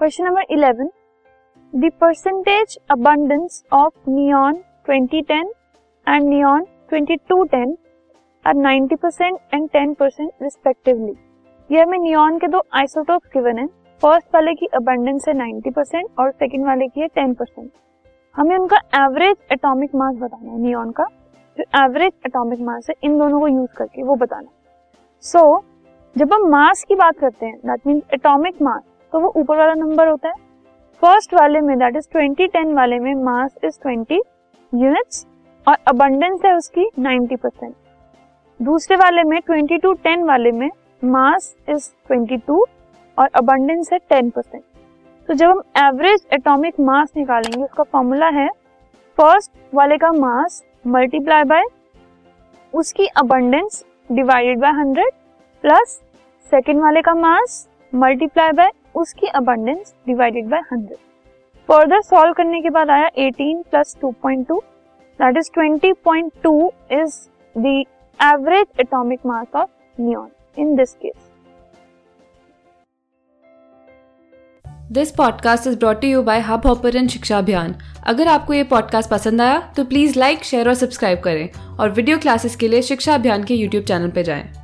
Question number eleven the percentage abundance of neon 2010 and neon 2210 are 90 percent and 10 percent respectively ये हमें neon के दो isotope given है। First वाले की अबंडेंस है 90 परसेंट और सेकेंड वाले की है 10 परसेंट हमें उनका एवरेज एटॉमिक मास बताना है नियॉन का। जो एवरेज एटॉमिक मास है इन दोनों को यूज़ करके वो बताना सो so, जब हम मास की बात करते हैं दैट मीन्स एटॉमिक मास तो वो ऊपर वाला नंबर होता है। फ़र्स्ट वाले में दैट इज़ 2010 वाले में मास इज़ 20 यूनिट्स और अबंडेंस है उसकी 90 परसेंट दूसरे वाले में 20 टू 10 वाले में मास इज़ 22 और अबंडेंस है 10 परसेंट तो जब हम एवरेज एटॉमिक मास निकालेंगे, उसका फॉर्मूला है फ़र्स्ट वाले का मास मल्टीप्लाई बाय उसकी abundance divided by hundred plus second वाले का मास मल्टीप्लाई बाय उसकी abundance divided by hundred further solve करने के बाद आया 18 plus 2.2 that is 20.2 is the average atomic mass of neon in this case this podcast is brought you by hub hopper Shiksha Abhiyan अगर आपको ये podcast पसंद आया तो प्लीज़ लाइक शेयर और सब्सक्राइब करें और वीडियो क्लासेस के लिए शिक्षा अभियान के यूट्यूब चैनल पर जाएँ।